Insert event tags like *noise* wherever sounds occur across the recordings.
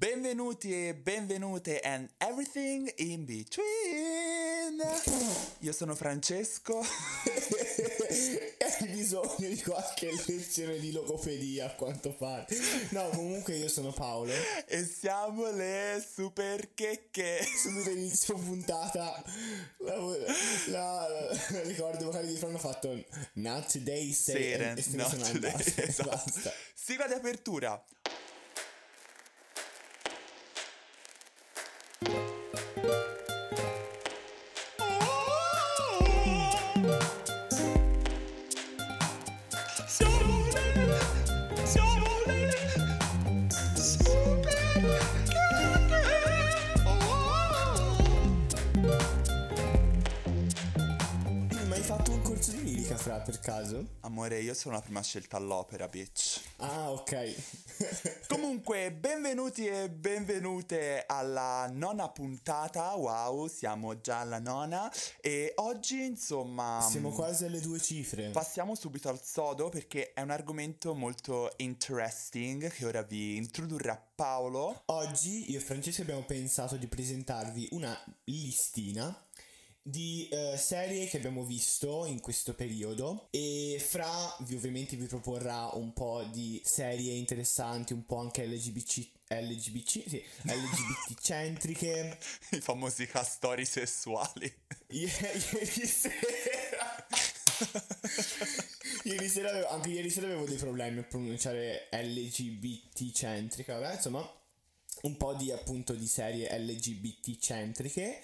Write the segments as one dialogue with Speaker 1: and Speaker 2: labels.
Speaker 1: Benvenuti e benvenute and everything in between. Io sono Francesco. *laughs*
Speaker 2: Hai bisogno di qualche lezione di logopedia a quanto pare. No, comunque io sono Paolo.
Speaker 1: E siamo le super checche.
Speaker 2: Subito inizio puntata. La, la, la, ricordo vocali di Fran hanno fatto Not today,
Speaker 1: Seren. Not today. Esatto. Sigla di apertura. Amore, io sono la prima scelta all'opera, bitch.
Speaker 2: Ah, ok. *laughs*
Speaker 1: Comunque, benvenuti e benvenute alla nona puntata. Wow, siamo già alla nona. E oggi, insomma.
Speaker 2: Siamo quasi alle due cifre.
Speaker 1: Passiamo subito al sodo perché è un argomento molto interesting che ora vi introdurrà Paolo.
Speaker 2: Oggi io e Francesco abbiamo pensato di presentarvi una listina di uh, serie che abbiamo visto in questo periodo e Fra vi ovviamente vi proporrà un po' di serie interessanti, un po' anche LGBT LGBT, sì, LGBT centriche. *laughs*
Speaker 1: I famosi castori sessuali.
Speaker 2: ieri sera. *laughs* ieri sera avevo, anche ieri sera avevo dei problemi a pronunciare LGBT centrica, vabbè, insomma, un po' di appunto di serie LGBT centriche.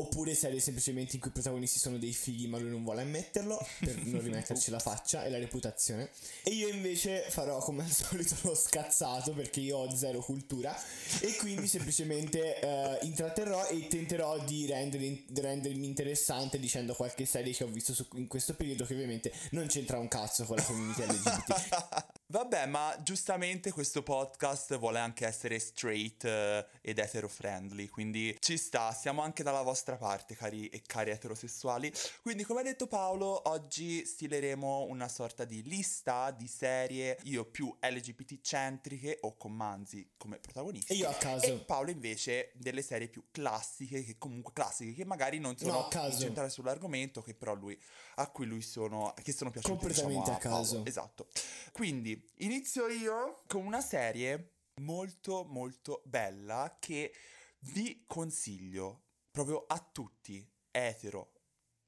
Speaker 2: Oppure serie semplicemente in cui i protagonisti sono dei fighi ma lui non vuole ammetterlo per *laughs* non rimetterci la faccia e la reputazione. E io invece farò come al solito lo scazzato perché io ho zero cultura e quindi *laughs* semplicemente uh, intratterrò e tenterò di, rendere, rendermi interessante dicendo qualche serie che ho visto su, in questo periodo che ovviamente non c'entra un cazzo con la community LGBT. *laughs*
Speaker 1: Vabbè, ma giustamente questo podcast vuole anche essere straight uh, ed etero-friendly, quindi ci sta, siamo anche dalla vostra parte, cari e cari eterosessuali. Quindi, come ha detto Paolo, oggi stileremo una sorta di lista di serie io più LGBT-centriche o con Manzi come protagonisti.
Speaker 2: E io a caso.
Speaker 1: E Paolo invece delle serie più classiche, che comunque classiche, che magari non sono
Speaker 2: no,
Speaker 1: incentrate sull'argomento, che però lui, a cui lui sono, che sono piaciute
Speaker 2: completamente
Speaker 1: diciamo,
Speaker 2: a, a caso.
Speaker 1: Paolo. Esatto. Quindi, inizio io con una serie molto molto bella che vi consiglio proprio a tutti, etero,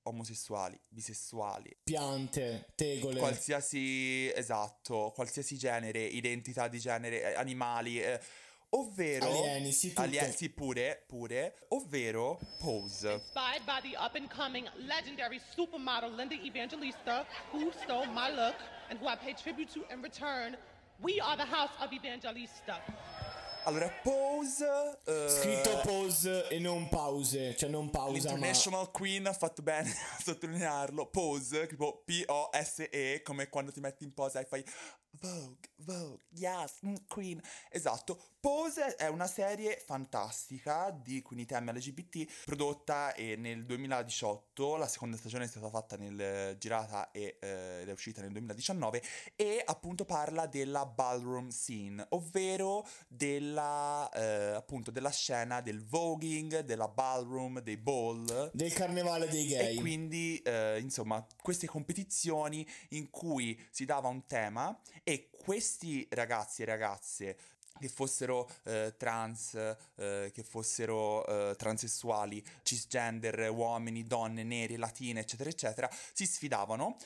Speaker 1: omosessuali, bisessuali,
Speaker 2: piante, tegole,
Speaker 1: qualsiasi esatto, qualsiasi genere, identità di genere, eh, animali, eh, ovvero
Speaker 2: alieni, sì,
Speaker 1: alieni sì, pure, pure, ovvero Pose.
Speaker 3: Inspired by the up and coming legendary supermodel Linda Evangelista, who stole my look and who I pay tribute to in return. We are the house of Evangelista.
Speaker 1: Allora, Pose. Uh,
Speaker 2: Scritto Pose e non pause, cioè non pausa.
Speaker 1: International
Speaker 2: ma...
Speaker 1: Queen ha fatto bene *laughs* a sottolinearlo. Pose, tipo P-O-S-E, come quando ti metti in posa e fai Vogue, Vogue, yes, mm, Queen. Esatto. Pose è una serie fantastica di Queen Item LGBT prodotta eh, nel 2018, la seconda stagione è stata fatta nel girata e, eh, ed è uscita nel 2019 e appunto parla della ballroom scene, ovvero della eh, appunto della scena del voguing, della ballroom, dei ball,
Speaker 2: del carnevale dei gay.
Speaker 1: E quindi eh, insomma, queste competizioni in cui si dava un tema e questi ragazzi e ragazze che fossero eh, trans, eh, che fossero eh, transessuali, cisgender, uomini, donne, neri, latine, eccetera, eccetera, si sfidavano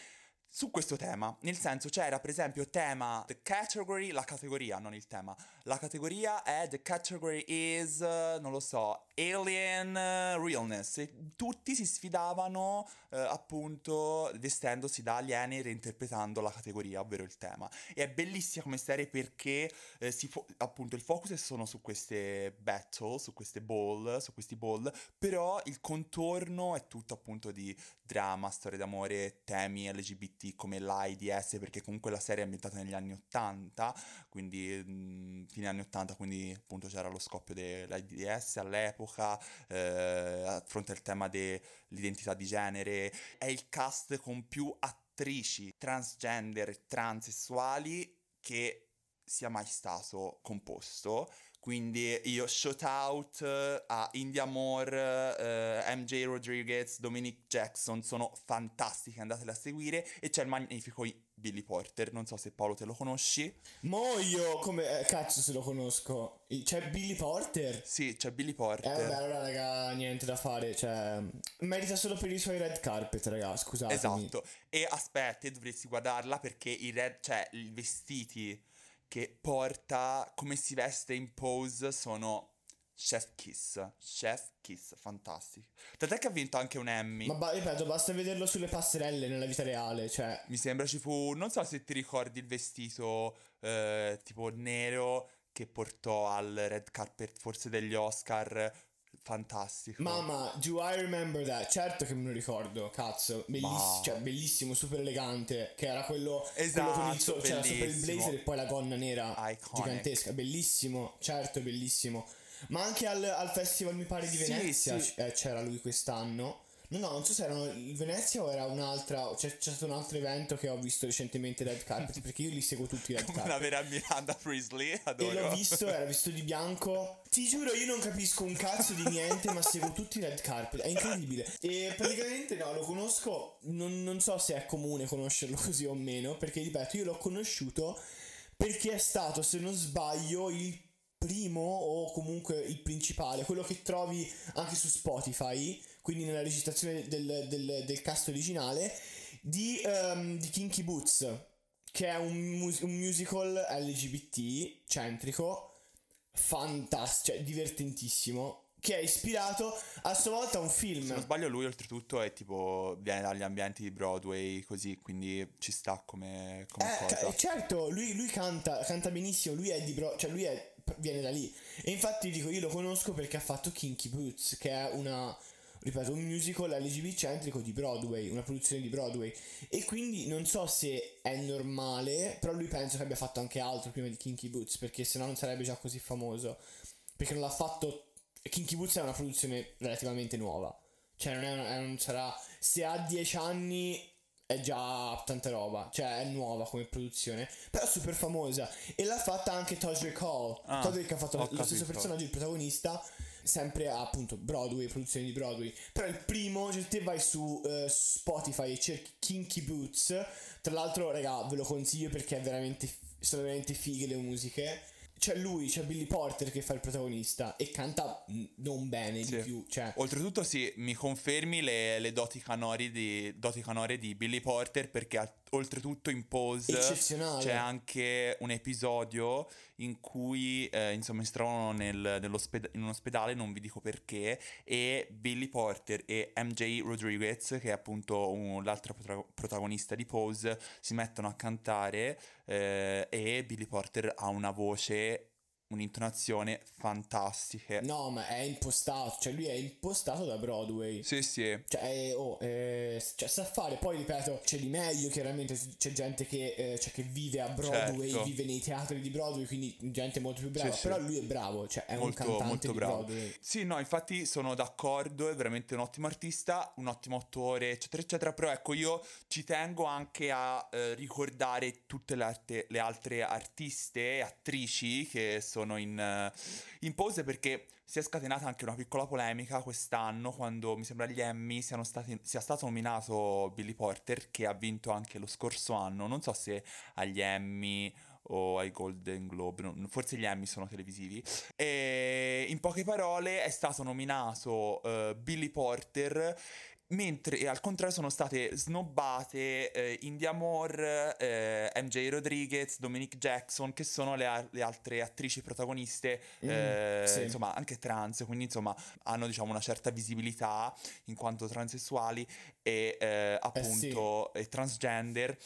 Speaker 1: su questo tema. Nel senso c'era per esempio tema the category, la categoria, non il tema. La categoria è the category is, non lo so, alien realness. E tutti si sfidavano eh, appunto vestendosi da alieni e reinterpretando la categoria, ovvero il tema. E è bellissima come serie perché eh, fo- appunto il focus è solo su queste battle, su queste ball, su questi ball, però il contorno è tutto appunto di drama, storie d'amore, temi LGBT come l'AIDS, perché comunque la serie è ambientata negli anni 80, quindi mh, fine anni 80, quindi appunto c'era lo scoppio dell'AIDS all'epoca, eh, a fronte al tema dell'identità di genere, è il cast con più attrici transgender, transessuali che sia mai stato composto Quindi io shout out eh, a India Moore, eh, MJ Rodriguez, Dominic Jackson, sono fantastiche, andatele a seguire. E c'è il magnifico Billy Porter, non so se Paolo te lo conosci.
Speaker 2: Mo io come eh, cazzo se lo conosco. C'è Billy Porter.
Speaker 1: Sì, c'è Billy
Speaker 2: Eh
Speaker 1: Porter.
Speaker 2: vabbè, allora raga, niente da fare, cioè merita solo per i suoi red carpet, raga, scusatemi.
Speaker 1: Esatto. E aspetta, dovresti guardarla perché i red, cioè i vestiti che porta, come si veste in pose sono chef kiss. Chef kiss, fantastico. Tant'è che ha vinto anche un Emmy.
Speaker 2: Ma ba- ripeto, basta vederlo sulle passerelle nella vita reale, cioè
Speaker 1: Mi sembra ci fu, non so se ti ricordi il vestito eh, tipo nero che portò al red carpet forse degli Oscar. Fantastico.
Speaker 2: Mamma, do I remember that? Certo che me lo ricordo, cazzo, bellissimo,
Speaker 1: Ma-
Speaker 2: cioè bellissimo, super elegante, che era quello,
Speaker 1: Esatto,
Speaker 2: quello con il so- c'era sopra il blazer e poi la gonna nera
Speaker 1: Iconic.
Speaker 2: gigantesca, bellissimo, certo, bellissimo. Ma anche al, al festival mi pare di
Speaker 1: Sì,
Speaker 2: Venezia
Speaker 1: sì.
Speaker 2: c- eh, c'era lui quest'anno. No, no, non so se era il Venezia o era un'altra, c'è, c'è stato un altro evento che ho visto recentemente Red Carpet, perché io li seguo tutti Red *laughs* Carpet.
Speaker 1: la vera Miranda Priestley,
Speaker 2: E
Speaker 1: adoro.
Speaker 2: l'ho visto, era vestito di bianco. Ti giuro, io non capisco un cazzo di niente, ma seguo tutti red carpet. È incredibile. E praticamente no, lo conosco. Non, non so se è comune conoscerlo così o meno. Perché ripeto, io l'ho conosciuto perché è stato, se non sbaglio, il primo o comunque il principale, quello che trovi anche su Spotify, quindi nella registrazione del, del, del cast originale, di, ehm, di Kinky Boots, che è un, mus- un musical LGBT centrico, fantastico, cioè divertentissimo, che è ispirato a sua volta a un film.
Speaker 1: Se non sbaglio lui oltretutto è tipo viene dagli ambienti di Broadway così, quindi ci sta come, come
Speaker 2: Eh,
Speaker 1: cosa.
Speaker 2: ca- certo, lui, lui canta, canta benissimo, lui è di Bro- cioè lui è, viene da lì. E infatti dico, io lo conosco perché ha fatto Kinky Boots, che è una, ripeto, un musical LGBT centrico di Broadway, una produzione di Broadway. E quindi non so se è normale, però lui penso che abbia fatto anche altro prima di Kinky Boots, perché sennò non sarebbe già così famoso. Perché non l'ha fatto... Kinky Boots è una produzione relativamente nuova. Cioè non, è una- non sarà... Se ha 10 anni è già tanta roba, cioè è nuova come produzione, però super famosa e l'ha fatta anche Todrick Hall.
Speaker 1: Ah,
Speaker 2: Todrick ha fatto lo stesso
Speaker 1: capito.
Speaker 2: personaggio, il protagonista, sempre a appunto Broadway, produzioni di Broadway. Però il primo, cioè te vai su eh, Spotify e cerchi Kinky Boots, tra l'altro raga ve lo consiglio perché è veramente, sono veramente fighe le musiche. C'è lui, c'è Billy Porter che fa il protagonista e canta mm, non bene
Speaker 1: Sì.
Speaker 2: di più, cioè
Speaker 1: Oltretutto sì, mi confermi le, le doti, canori di, doti canore di Billy Porter perché al- oltretutto in Pose c'è anche un episodio in cui eh, insomma si trovano nel- in un ospedale, non vi dico perché, e Billy Porter e MJ Rodriguez, che è appunto un- l'altra protra- protagonista di Pose, si mettono a cantare eh, e Billy Porter ha una voce, un'intonazione fantastiche.
Speaker 2: no, ma è impostato, cioè lui è impostato da Broadway.
Speaker 1: Sì, sì.
Speaker 2: Cioè, oh, eh, cioè, sa fare, poi ripeto, c'è di meglio, chiaramente c'è gente che, eh, cioè, che vive a Broadway,
Speaker 1: Certo.
Speaker 2: vive nei teatri di Broadway, quindi gente molto più brava,
Speaker 1: Sì, sì.
Speaker 2: però lui è bravo, cioè è un
Speaker 1: molto,
Speaker 2: cantante
Speaker 1: molto
Speaker 2: di
Speaker 1: bravo.
Speaker 2: Broadway.
Speaker 1: Sì, no, infatti sono d'accordo, è veramente un ottimo artista, un ottimo attore, eccetera, eccetera. Però ecco, io ci tengo anche a eh, ricordare tutte le, arte- le altre artiste e attrici che sono in, eh, in pose perché si è scatenata anche una piccola polemica quest'anno quando mi sembra agli Emmy siano stati, sia stato nominato Billy Porter che ha vinto anche lo scorso anno. Non so se agli Emmy o ai Golden Globe, non- forse gli Emmy sono televisivi. E in poche parole è stato nominato eh, Billy Porter. Mentre eh, al contrario sono state snobbate eh, India Moore, eh, MJ Rodriguez, Dominic Jackson, che sono le, a- le altre attrici protagoniste,
Speaker 2: Mm,
Speaker 1: eh,
Speaker 2: sì.
Speaker 1: insomma anche trans, quindi insomma hanno diciamo una certa visibilità in quanto transessuali e eh, appunto e transgender.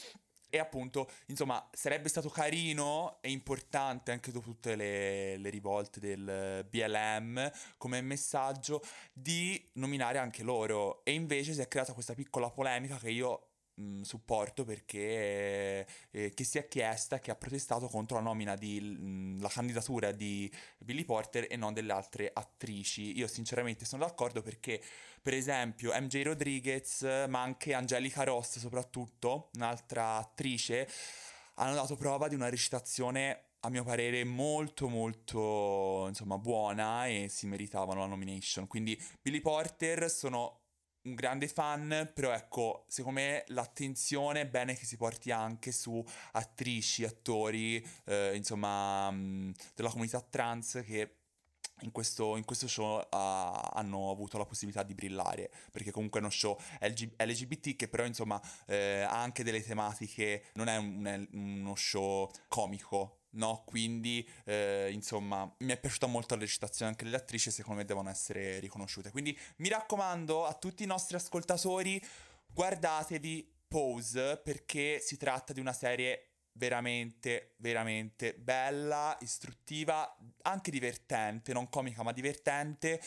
Speaker 1: E appunto, insomma, sarebbe stato carino e importante anche dopo tutte le, le rivolte del BLM come messaggio di nominare anche loro. E invece si è creata questa piccola polemica che io mh, supporto perché eh, che si è chiesta, che ha protestato contro la nomina di mh, la candidatura di Billy Porter e non delle altre attrici. Io sinceramente sono d'accordo perché per esempio MJ Rodriguez, ma anche Angelica Ross soprattutto, un'altra attrice, hanno dato prova di una recitazione a mio parere molto molto insomma buona e si meritavano la nomination. Quindi Billy Porter sono un grande fan, però ecco, secondo me l'attenzione è bene che si porti anche su attrici, attori, eh, insomma, mh, della comunità trans che in questo, in questo show uh, hanno avuto la possibilità di brillare, perché comunque è uno show LG- LGBT che però insomma eh, ha anche delle tematiche, non è un, uno show comico, no? Quindi, eh, insomma, mi è piaciuta molto la recitazione anche delle attrici, secondo me devono essere riconosciute. Quindi mi raccomando a tutti i nostri ascoltatori, guardatevi Pose perché si tratta di una serie veramente, veramente bella, istruttiva, anche divertente, non comica ma divertente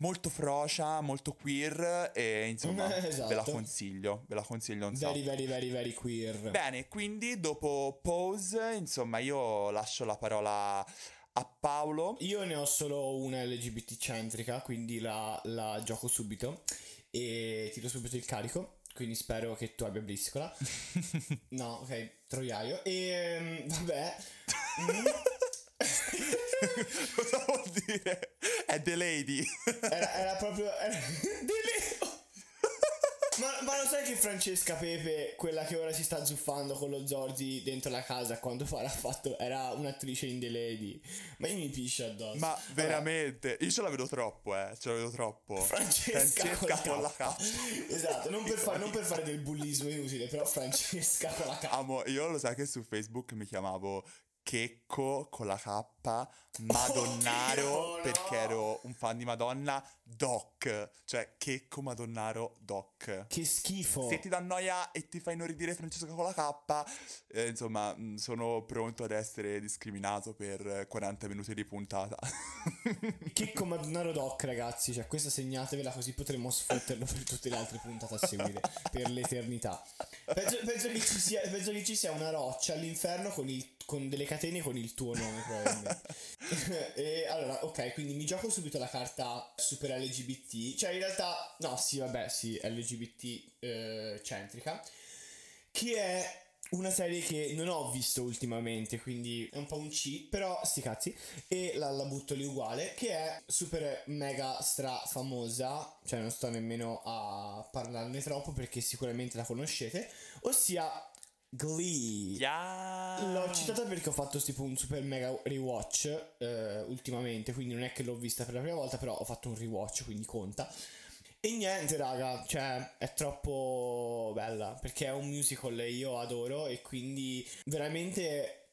Speaker 1: molto frocia, molto queer e insomma *laughs* esatto. ve la consiglio, ve la consiglio un
Speaker 2: very, Very, very, very queer.
Speaker 1: Bene, quindi dopo Pose, insomma io lascio la parola a Paolo.
Speaker 2: Io ne ho solo una LGBT centrica, quindi la, la gioco subito e tiro subito il carico. Quindi spero che tu abbia briscola. *laughs* no, ok, troiaio. E um, vabbè. Mm. *laughs* *laughs*
Speaker 1: Cosa vuol dire? È The Lady.
Speaker 2: Era, era proprio. *laughs* Era... The Lady. Ma, ma, lo sai che Francesca Pepe, quella che ora si sta zuffando con lo Zorzi dentro la casa quando farà fatto, era un'attrice in The Lady. Ma io mi piscio addosso.
Speaker 1: Ma Vabbè. veramente, io ce la vedo troppo, eh. Ce la vedo troppo.
Speaker 2: Francesca, Francesca con, la K. Esatto, non per, fa, non per, fare del bullismo inutile, però Francesca con la K.
Speaker 1: Amo, io lo sai che su Facebook mi chiamavo Checco con la K, Madonnaro *laughs* oh, perché no. ero un fan di Madonna, Doc, cioè Checco Madonnaro Doc.
Speaker 2: Che schifo.
Speaker 1: Se ti dà noia e ti fai inorridire Francesco con la K, eh, insomma, mm, sono pronto ad essere discriminato per 40 minuti di puntata. *laughs*
Speaker 2: Checco Madonnaro Doc, ragazzi, cioè questa segnatevela così potremo sfotterlo per tutte le altre puntate a seguire, per l'eternità. Penso, penso, che sia, penso, che ci sia, una roccia all'inferno con, il, con delle catene con il tuo nome, probabilmente. *laughs* e allora, ok, quindi mi gioco subito la carta super LGBT. Cioè, in realtà, no, sì, vabbè, sì, LGBT eh, centrica. Che è una serie che non ho visto ultimamente, quindi è un po' un cheat, però sti cazzi. E la, la, butto lì uguale, che è super mega stra famosa, cioè non sto nemmeno a parlarne troppo perché sicuramente la conoscete, ossia Glee.
Speaker 1: Yeah.
Speaker 2: L'ho citata perché ho fatto tipo un super mega rewatch eh, ultimamente, quindi non è che l'ho vista per la prima volta, però ho fatto un rewatch, quindi conta. E niente, raga, cioè è troppo bella perché è un musical e io adoro e quindi veramente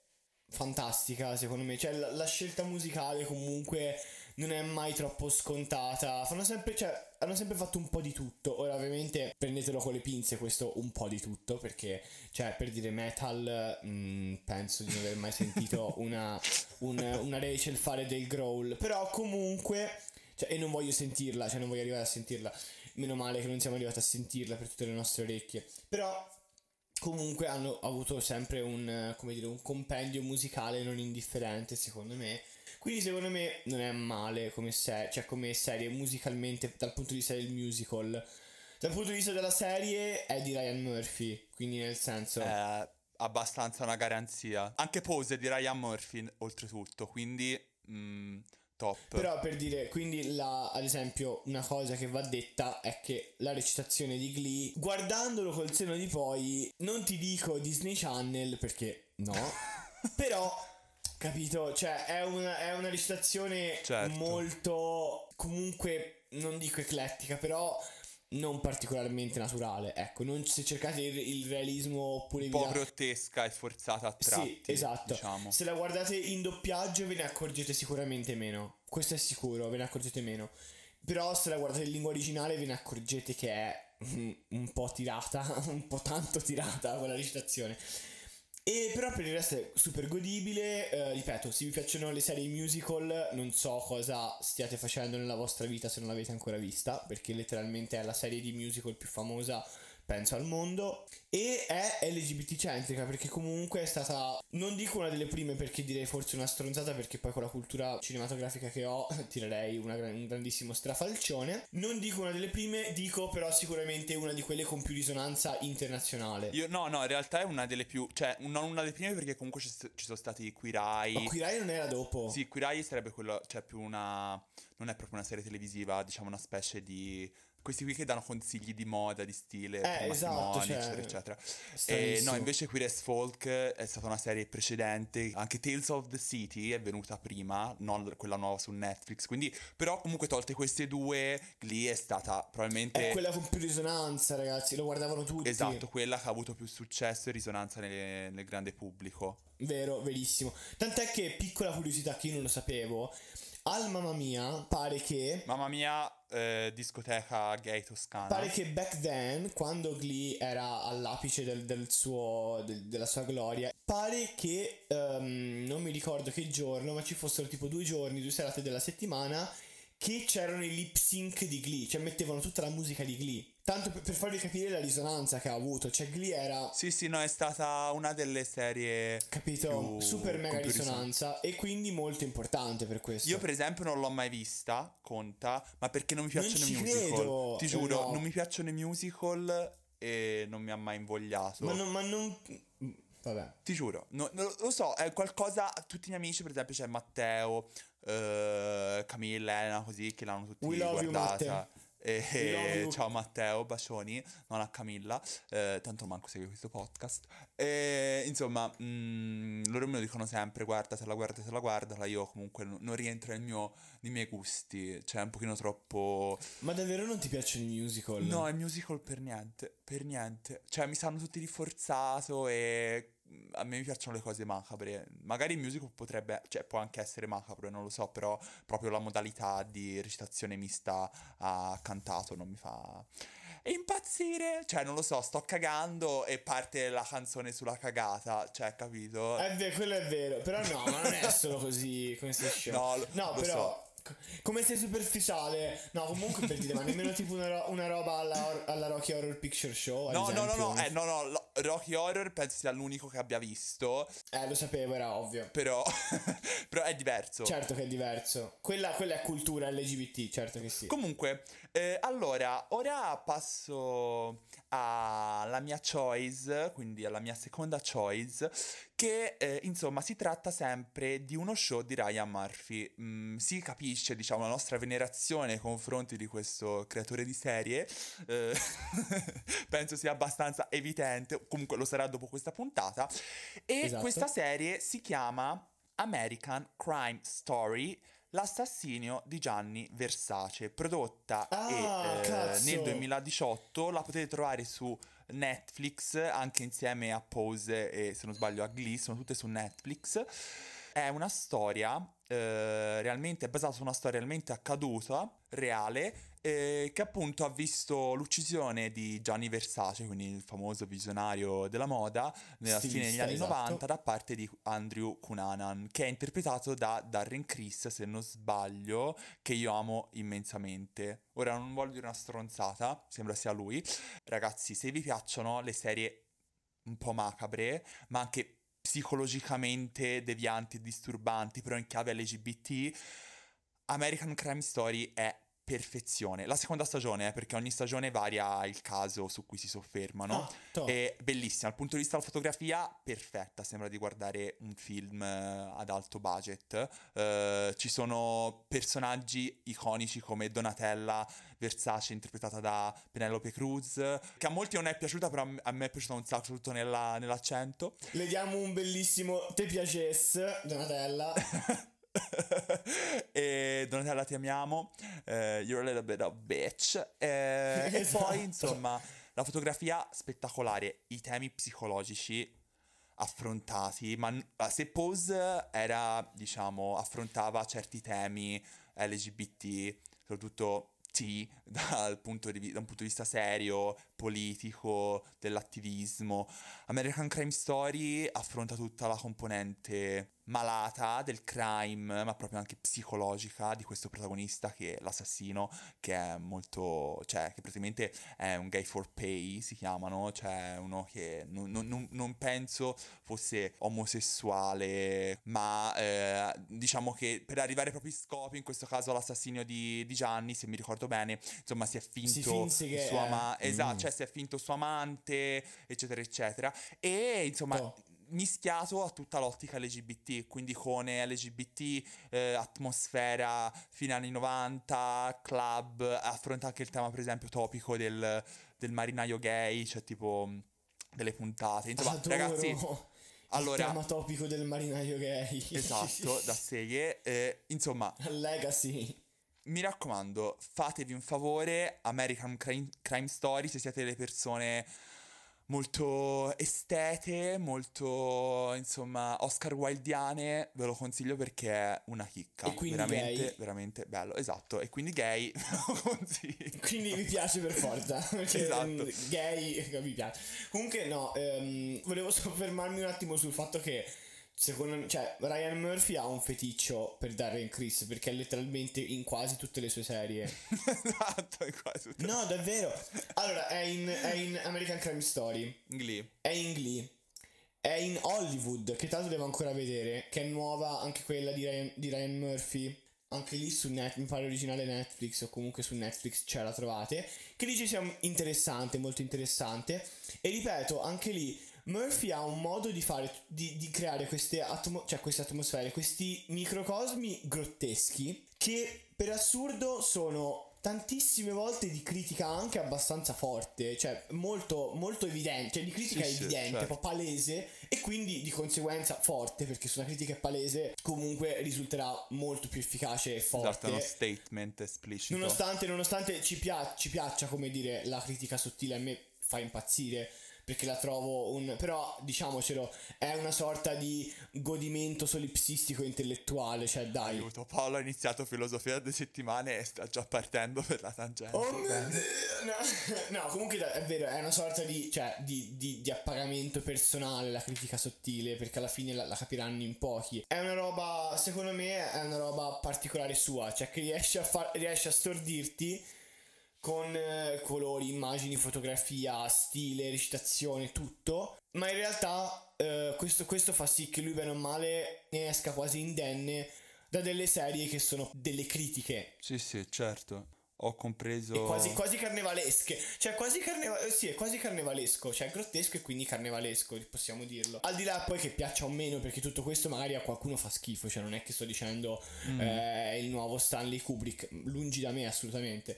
Speaker 2: fantastica secondo me. Cioè la, la scelta musicale comunque non è mai troppo scontata. Fanno sempre, cioè, hanno sempre fatto un po' di tutto. Ora, ovviamente, prendetelo con le pinze questo un po' di tutto, perché, cioè, per dire metal, mh, mm, penso di non aver mai sentito *laughs* una, un, una Rachel fare del growl. Però comunque cioè, e non voglio sentirla, cioè non voglio arrivare a sentirla. Meno male che non siamo arrivati a sentirla per tutte le nostre orecchie. Però comunque hanno avuto sempre un, come dire, un compendio musicale non indifferente, secondo me. Quindi secondo me non è male come, se- cioè come serie musicalmente dal punto di vista del musical. Dal punto di vista della serie è di Ryan Murphy, quindi nel senso...
Speaker 1: È abbastanza una garanzia. Anche Pose di Ryan Murphy, oltretutto, quindi... Mm, Top.
Speaker 2: Però per dire, quindi la, ad esempio, una cosa che va detta è che la recitazione di Glee, guardandolo col seno di poi, non ti dico Disney Channel perché no, *laughs* però, capito, cioè è una, è una recitazione certo. molto, comunque, non dico eclettica, però non particolarmente naturale. Ecco, non, se cercate il, il realismo oppure
Speaker 1: un po' grottesca e forzata a tratti.
Speaker 2: Sì, esatto.
Speaker 1: Diciamo.
Speaker 2: Se la guardate in doppiaggio ve ne accorgete sicuramente meno. Questo è sicuro, ve ne accorgete meno. Però se la guardate in lingua originale ve ne accorgete che è un po' tirata, *laughs* un po' tanto tirata quella recitazione. E però per il resto è super godibile, eh, ripeto, se vi piacciono le serie musical non so cosa stiate facendo nella vostra vita se non l'avete ancora vista, perché letteralmente è la serie di musical più famosa penso al mondo e è LGBT centrica perché comunque è stata non dico una delle prime perché direi forse una stronzata perché poi con la cultura cinematografica che ho *laughs* tirerei una, un grandissimo strafalcione non dico una delle prime dico però sicuramente una di quelle con più risonanza internazionale
Speaker 1: Io, no, no, in realtà è una delle più. Cioè, non una delle prime perché comunque ci, ci sono stati Eye.
Speaker 2: ma Eye non era dopo
Speaker 1: Sì, Eye sarebbe quello. Cioè, più una. Non è proprio una serie televisiva, diciamo una specie di. Questi qui che danno consigli di moda, di stile,
Speaker 2: Eh, esatto, cioè,
Speaker 1: eccetera, eccetera. E,
Speaker 2: stranissimo.
Speaker 1: no, invece Queer as Folk è stata una serie precedente. Anche Tales of the City è venuta prima, non quella nuova su Netflix. Quindi, però, comunque, tolte queste due, Glee è stata probabilmente.
Speaker 2: è quella con più risonanza ragazzi lo guardavano tutti
Speaker 1: Esatto, quella che ha avuto più successo e risonanza nelle- nel grande pubblico.
Speaker 2: Vero, verissimo. Tant'è che, piccola curiosità che io non lo sapevo, al Mamma Mia pare che...
Speaker 1: Mamma mia, eh, discoteca gay toscana.
Speaker 2: Pare che back then, quando Glee era all'apice del, del suo, del- della sua gloria, pare che ehm, non mi ricordo che giorno, ma ci fossero tipo due giorni, due serate della settimana che c'erano i lip sync di Glee, cioè mettevano tutta la musica di Glee. Tanto per, per farvi capire la risonanza che ha avuto, cioè Glee era
Speaker 1: Sì, sì, no, è stata una delle serie.
Speaker 2: capito? super mega risonanza e quindi molto importante per questo.
Speaker 1: Io, per esempio, non l'ho mai vista, conta, ma perché non mi
Speaker 2: Non
Speaker 1: piacciono i
Speaker 2: ci
Speaker 1: musical.
Speaker 2: credo,
Speaker 1: Ti
Speaker 2: eh,
Speaker 1: giuro,
Speaker 2: no.
Speaker 1: non mi piacciono i musical e non mi ha mai invogliato.
Speaker 2: Ma non, ma non... Vabbè.
Speaker 1: Ti giuro, no- no- lo so, è qualcosa. Tutti i miei amici, per esempio, c'è Matteo, eh, Camilla, Elena, così, che l'hanno tutti
Speaker 2: We love you,
Speaker 1: guardata.
Speaker 2: Matte.
Speaker 1: E, ciao Matteo, bacioni, non a Camilla, eh, tanto manco segue questo podcast. E, insomma, mm, loro me lo dicono sempre, guardatela, guardatela, guardatela, io comunque non, non rientro nel mio, nei miei gusti, cioè è un pochino troppo...
Speaker 2: Ma davvero non ti piacciono i musical?
Speaker 1: No, è musical per niente, per niente. Cioè, mi sanno tutti di forzato e a me mi piacciono le cose macabre. Magari il musical potrebbe, cioè, può anche essere macabro, non lo so, però proprio la modalità di recitazione mista a cantato non mi fa impazzire. Cioè, non lo so, sto cagando e parte la canzone sulla cagata, cioè, capito?
Speaker 2: È vero, quello è vero. Però no, ma non è solo così come si show.
Speaker 1: No,
Speaker 2: no però. co- Come sei superficiale? No, comunque per dire, ma nemmeno tipo una, ro- una roba alla, alla Rocky Horror Picture Show.
Speaker 1: No, no, no, no, eh, no, no, lo- Rocky Horror penso sia l'unico che abbia visto,
Speaker 2: Eh, lo sapevo, era ovvio.
Speaker 1: però, *laughs* però è diverso.
Speaker 2: Certo che è diverso. Quella, quella è cultura LGBT, certo che sì.
Speaker 1: Comunque, eh, allora, ora passo alla mia choice, quindi alla mia seconda choice, che eh, insomma si tratta sempre di uno show di Ryan Murphy. Mm, si capisce, diciamo, la nostra venerazione nei confronti di questo creatore di serie, eh, *laughs* penso sia abbastanza evidente, comunque lo sarà dopo questa puntata. E
Speaker 2: Esatto.
Speaker 1: questa serie si chiama American Crime Story. L'assassinio di Gianni Versace, prodotta
Speaker 2: Ah,
Speaker 1: e, eh, nel 2018, la potete trovare su Netflix, anche insieme a Pose e se non sbaglio a Glee, sono tutte su Netflix. È una storia eh, realmente, è basata su una storia realmente accaduta, reale, eh, che appunto ha visto l'uccisione di Gianni Versace, quindi il famoso visionario della moda, nella fine degli anni
Speaker 2: esatto.
Speaker 1: 90 da parte di Andrew Cunanan, che è interpretato da Darren Criss, se non sbaglio, che io amo immensamente. Ora non voglio dire una stronzata, sembra sia lui. Ragazzi, se vi piacciono le serie un po' macabre, ma anche psicologicamente devianti e disturbanti, però in chiave LGBT, American Crime Story è perfezione. La seconda stagione, eh, perché ogni stagione varia il caso su cui si soffermano.
Speaker 2: Ah.
Speaker 1: È bellissima, dal punto di vista della fotografia, perfetta, sembra di guardare un film eh, ad alto budget. Eh, ci sono personaggi iconici come Donatella Versace, interpretata da Penelope Cruz, che a molti non è piaciuta, però a me- a me è piaciuta un sacco, soprattutto nella- nell'accento.
Speaker 2: Le diamo un bellissimo Te piacesse, Donatella. *laughs* *laughs*
Speaker 1: e Donatella ti amiamo, eh, you're a little bit of bitch. Eh, *laughs* E
Speaker 2: Esatto.
Speaker 1: poi, insomma, la fotografia spettacolare, i temi psicologici affrontati, ma se Pose era, diciamo, affrontava certi temi LGBT, soprattutto T, *laughs* dal punto di da un punto di vista serio, politico, dell'attivismo. American Crime Story affronta tutta la componente malata del crime, ma proprio anche psicologica di questo protagonista che è l'assassino, che è molto, cioè che praticamente è un gay for pay, si chiamano, cioè uno che non, non, non penso fosse omosessuale, ma eh, diciamo che per arrivare ai propri scopi, in questo caso l'assassinio di, di Gianni, se mi ricordo bene, insomma si è finto
Speaker 2: Si che
Speaker 1: sua
Speaker 2: è-
Speaker 1: ma- esatto,
Speaker 2: Mm.
Speaker 1: cioè si è finto suo amante, eccetera, eccetera. E insomma,
Speaker 2: Oh.
Speaker 1: Mischiato a tutta l'ottica LGBT, quindi con LGBT, eh, atmosfera fine anni 90, club, affronta anche il tema, per esempio, topico del, del marinaio gay, cioè tipo mh, delle puntate. Insomma,
Speaker 2: Adoro
Speaker 1: ragazzi,
Speaker 2: il
Speaker 1: allora,
Speaker 2: tema topico del marinaio gay.
Speaker 1: esatto, da serie. eh, insomma,
Speaker 2: Legacy.
Speaker 1: mi raccomando, fatevi un favore, American Crime, Crime Story, se siete delle persone molto estete, molto, insomma, Oscar Wildiane, ve lo consiglio perché è una chicca.
Speaker 2: E quindi
Speaker 1: veramente,
Speaker 2: gay.
Speaker 1: veramente bello, esatto. E quindi gay, *laughs* lo consiglio.
Speaker 2: Quindi mi piace per forza. Perché, *laughs*
Speaker 1: Esatto.
Speaker 2: mm, Gay, *laughs* mi piace. Comunque, no, ehm, volevo soffermarmi un attimo sul fatto che. Secondo me, cioè, Ryan Murphy ha un feticcio per Darren Chris perché è letteralmente in quasi tutte le sue serie. *laughs*
Speaker 1: esatto, è quasi tutto.
Speaker 2: No, davvero. Allora, è in, è in American Crime Story,
Speaker 1: Glee.
Speaker 2: è in Glee, è in Hollywood, che tanto devo ancora vedere, che è nuova anche quella di Ryan, di Ryan Murphy. Anche lì su Net, mi pare originale Netflix o comunque su Netflix ce la trovate. Che dice sia interessante, molto interessante. E ripeto, anche lì Murphy ha un modo di fare, di, di creare queste, atmo- cioè queste atmosfere, questi microcosmi grotteschi che per assurdo sono tantissime volte di critica anche abbastanza forte, cioè molto, molto evidente, cioè di critica
Speaker 1: Sì, sì,
Speaker 2: evidente,
Speaker 1: certo.
Speaker 2: proprio palese e quindi di conseguenza forte perché se una critica è palese comunque risulterà molto più efficace e forte.
Speaker 1: Esatto, uno statement esplicito.
Speaker 2: Nonostante, nonostante ci, pia- ci piaccia, come dire, la critica sottile, a me fa impazzire. Perché la trovo un. Però, diciamocelo, è una sorta di godimento solipsistico intellettuale. Cioè, dai.
Speaker 1: Aiuto, Paolo ha iniziato filosofia da due settimane e sta già partendo per la tangente.
Speaker 2: Oh mio. Dio, no. *laughs* no, comunque è vero, è una sorta di, cioè, di, di- di appagamento personale la critica sottile, perché alla fine la, la capiranno in pochi. È una roba, secondo me, è una roba particolare sua, cioè che riesce a, far, riesce a stordirti con eh, colori, immagini, fotografia, stile, recitazione, tutto. Ma in realtà eh, questo, questo fa sì che lui bene o male ne esca quasi indenne da delle serie che sono delle critiche
Speaker 1: Sì, sì, certo. Ho compreso.
Speaker 2: e quasi, quasi carnevalesche. Cioè, quasi carnevalesco. Sì, è quasi carnevalesco. Cioè, grottesco e quindi carnevalesco, possiamo dirlo. Al di là poi che piaccia o meno, perché tutto questo magari a qualcuno fa schifo. Cioè, non è che sto dicendo
Speaker 1: Mm.
Speaker 2: eh, il nuovo Stanley Kubrick. Lungi da me, assolutamente.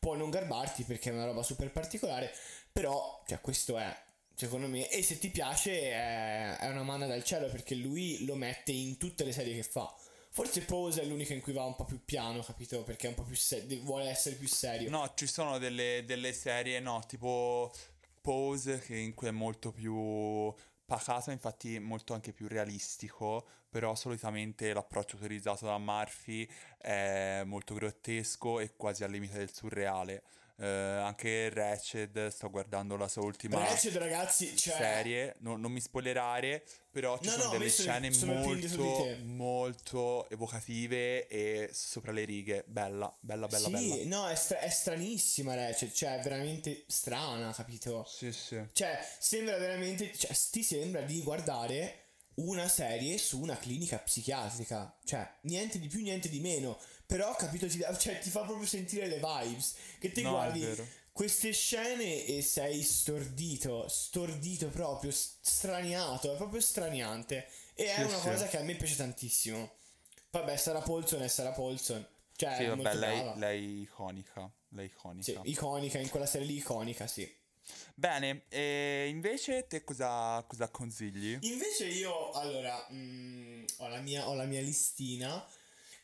Speaker 2: Può non garbarti perché è una roba super particolare. Però, cioè, questo è. Secondo me, e se ti piace è, è una manna dal cielo perché lui lo mette in tutte le serie che fa. Forse Pose è l'unica in cui va un po' più piano, capito? Perché è un po' più se- vuole essere più serio.
Speaker 1: No, ci sono delle, delle serie, no, tipo Pose, che in cui è molto più pacato, infatti molto anche più realistico, però solitamente l'approccio utilizzato da Murphy è molto grottesco e quasi al limite del surreale. Eh, anche Ratched, sto guardando la sua ultima
Speaker 2: Ratched, ragazzi, cioè,
Speaker 1: serie, no- non mi spoilerare, però ci
Speaker 2: No,
Speaker 1: sono
Speaker 2: no,
Speaker 1: delle scene
Speaker 2: sono
Speaker 1: molto, molto evocative e sopra le righe. Bella, bella, bella,
Speaker 2: sì,
Speaker 1: bella.
Speaker 2: no, è, stra- è stranissima Ratched, cioè è veramente strana, capito?
Speaker 1: Sì, sì.
Speaker 2: Cioè, sembra veramente, cioè, ti sembra di guardare una serie su una clinica psichiatrica, cioè, niente di più, niente di meno, però, capito, ti, cioè, ti fa proprio sentire le vibes, che te
Speaker 1: No, è
Speaker 2: guardi queste scene e sei stordito, stordito proprio, straniato, è proprio straniante, e è
Speaker 1: Sì,
Speaker 2: una
Speaker 1: sì.
Speaker 2: cosa che a me piace tantissimo. Vabbè, Sarah Paulson è Sarah Paulson, cioè,
Speaker 1: Sì,
Speaker 2: è
Speaker 1: vabbè,
Speaker 2: molto
Speaker 1: lei, lei è iconica. Lei è iconica.
Speaker 2: Sì, iconica, in quella serie lì iconica, sì.
Speaker 1: Bene, e invece te cosa, cosa consigli?
Speaker 2: Invece io, allora, mm, ho, la mia, ho la mia listina,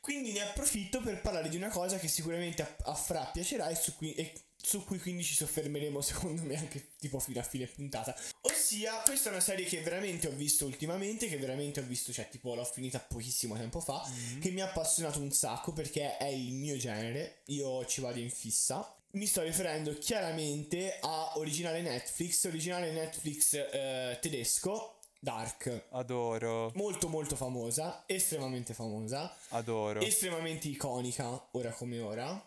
Speaker 2: quindi ne approfitto per parlare di una cosa che sicuramente a, a Fra piacerà e su, cui, e su cui quindi ci soffermeremo *laughs* secondo me anche tipo fino a fine puntata. Ossia, questa è una serie che veramente ho visto ultimamente, che veramente ho visto, cioè tipo l'ho finita pochissimo tempo fa, che mi ha appassionato un sacco perché è il mio genere, io ci vado in fissa. Mi sto riferendo chiaramente a originale Netflix, originale Netflix eh, tedesco Dark.
Speaker 1: Adoro,
Speaker 2: Molto molto famosa, estremamente famosa,
Speaker 1: adoro.
Speaker 2: estremamente iconica, ora come ora.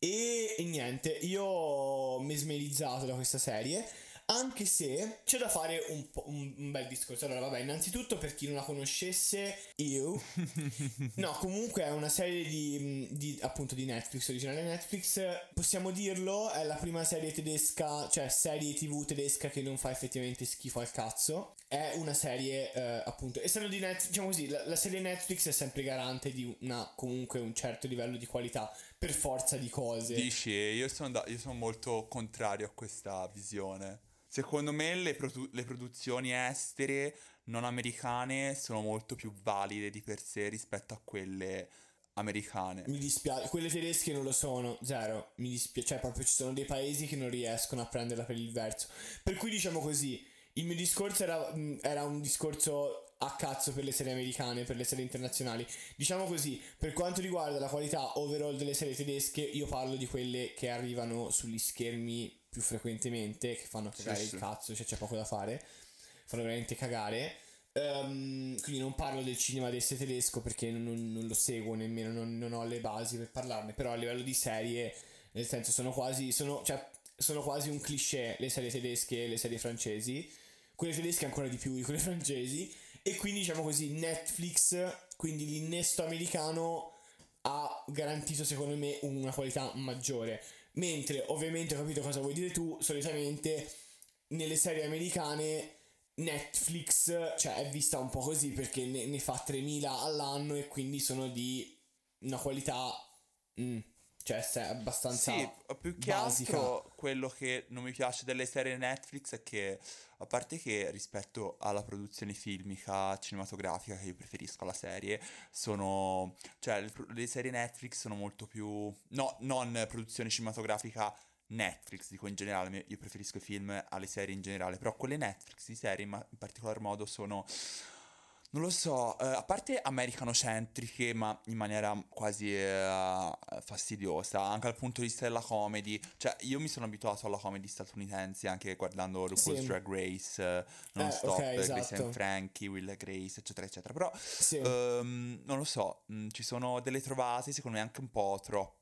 Speaker 2: E, e niente, io ho mesmerizzato da questa serie. Anche se c'è da fare un, po- un, un bel discorso. Allora, vabbè, innanzitutto per chi non la conoscesse, io. *laughs* no, comunque è una serie di, di, appunto di Netflix, originale Netflix. Possiamo dirlo, è la prima serie tedesca, cioè serie TV tedesca che non fa effettivamente schifo al cazzo. È una serie, eh, appunto, essendo di Netflix, diciamo così, la, la serie Netflix è sempre garante di una, comunque un certo livello di qualità per forza di cose.
Speaker 1: Dici, io sono, da- io sono molto contrario a questa visione. Secondo me le, produ- le produzioni estere non americane sono molto più valide di per sé rispetto a quelle americane.
Speaker 2: Mi dispiace, quelle tedesche non lo sono, zero. Mi dispiace, cioè proprio ci sono dei paesi che non riescono a prenderla per il verso. Per cui diciamo così, il mio discorso era, era un discorso a cazzo per le serie americane, per le serie internazionali. Diciamo così, per quanto riguarda la qualità overall delle serie tedesche, io parlo di quelle che arrivano sugli schermi più frequentemente, che fanno cagare
Speaker 1: Sì,
Speaker 2: il
Speaker 1: sì.
Speaker 2: cazzo, cioè c'è poco da fare. Fanno veramente cagare. Ehm, quindi non parlo del cinema adesso tedesco perché non, non lo seguo nemmeno, non, non ho le basi per parlarne, però a livello di serie, nel senso sono quasi, sono, cioè, sono quasi un cliché le serie tedesche e le serie francesi, quelle tedesche ancora di più di quelle *laughs* francesi, e quindi diciamo così Netflix, quindi l'innesto americano ha garantito secondo me una qualità maggiore, mentre ovviamente ho capito cosa vuoi dire tu, solitamente nelle serie americane Netflix cioè, è vista un po' così perché ne, ne fa 3000 all'anno e quindi sono di una qualità mm, cioè se- abbastanza
Speaker 1: Sì, più che
Speaker 2: basica.
Speaker 1: altro quello che non mi piace delle serie Netflix è che, a parte che rispetto alla produzione filmica, cinematografica che io preferisco alla serie, sono, cioè le, serie Netflix sono molto più, no, non produzione cinematografica Netflix, dico in generale, io preferisco i film alle serie in generale, però quelle Netflix di serie in, ma- in particolar modo sono... Non lo so, eh, a parte americanocentriche, ma in maniera quasi eh, fastidiosa, anche dal punto di vista della comedy. Cioè, io mi sono abituato alla comedy statunitense anche guardando RuPaul's
Speaker 2: Sì.
Speaker 1: Drag Race, eh, Non
Speaker 2: Eh,
Speaker 1: Stop,
Speaker 2: ok,
Speaker 1: Grace
Speaker 2: esatto.
Speaker 1: and Frankie, Will Grace, eccetera, eccetera. Però,
Speaker 2: Sì.
Speaker 1: ehm, non lo so, mh, ci sono delle trovate, secondo me, anche un po' troppo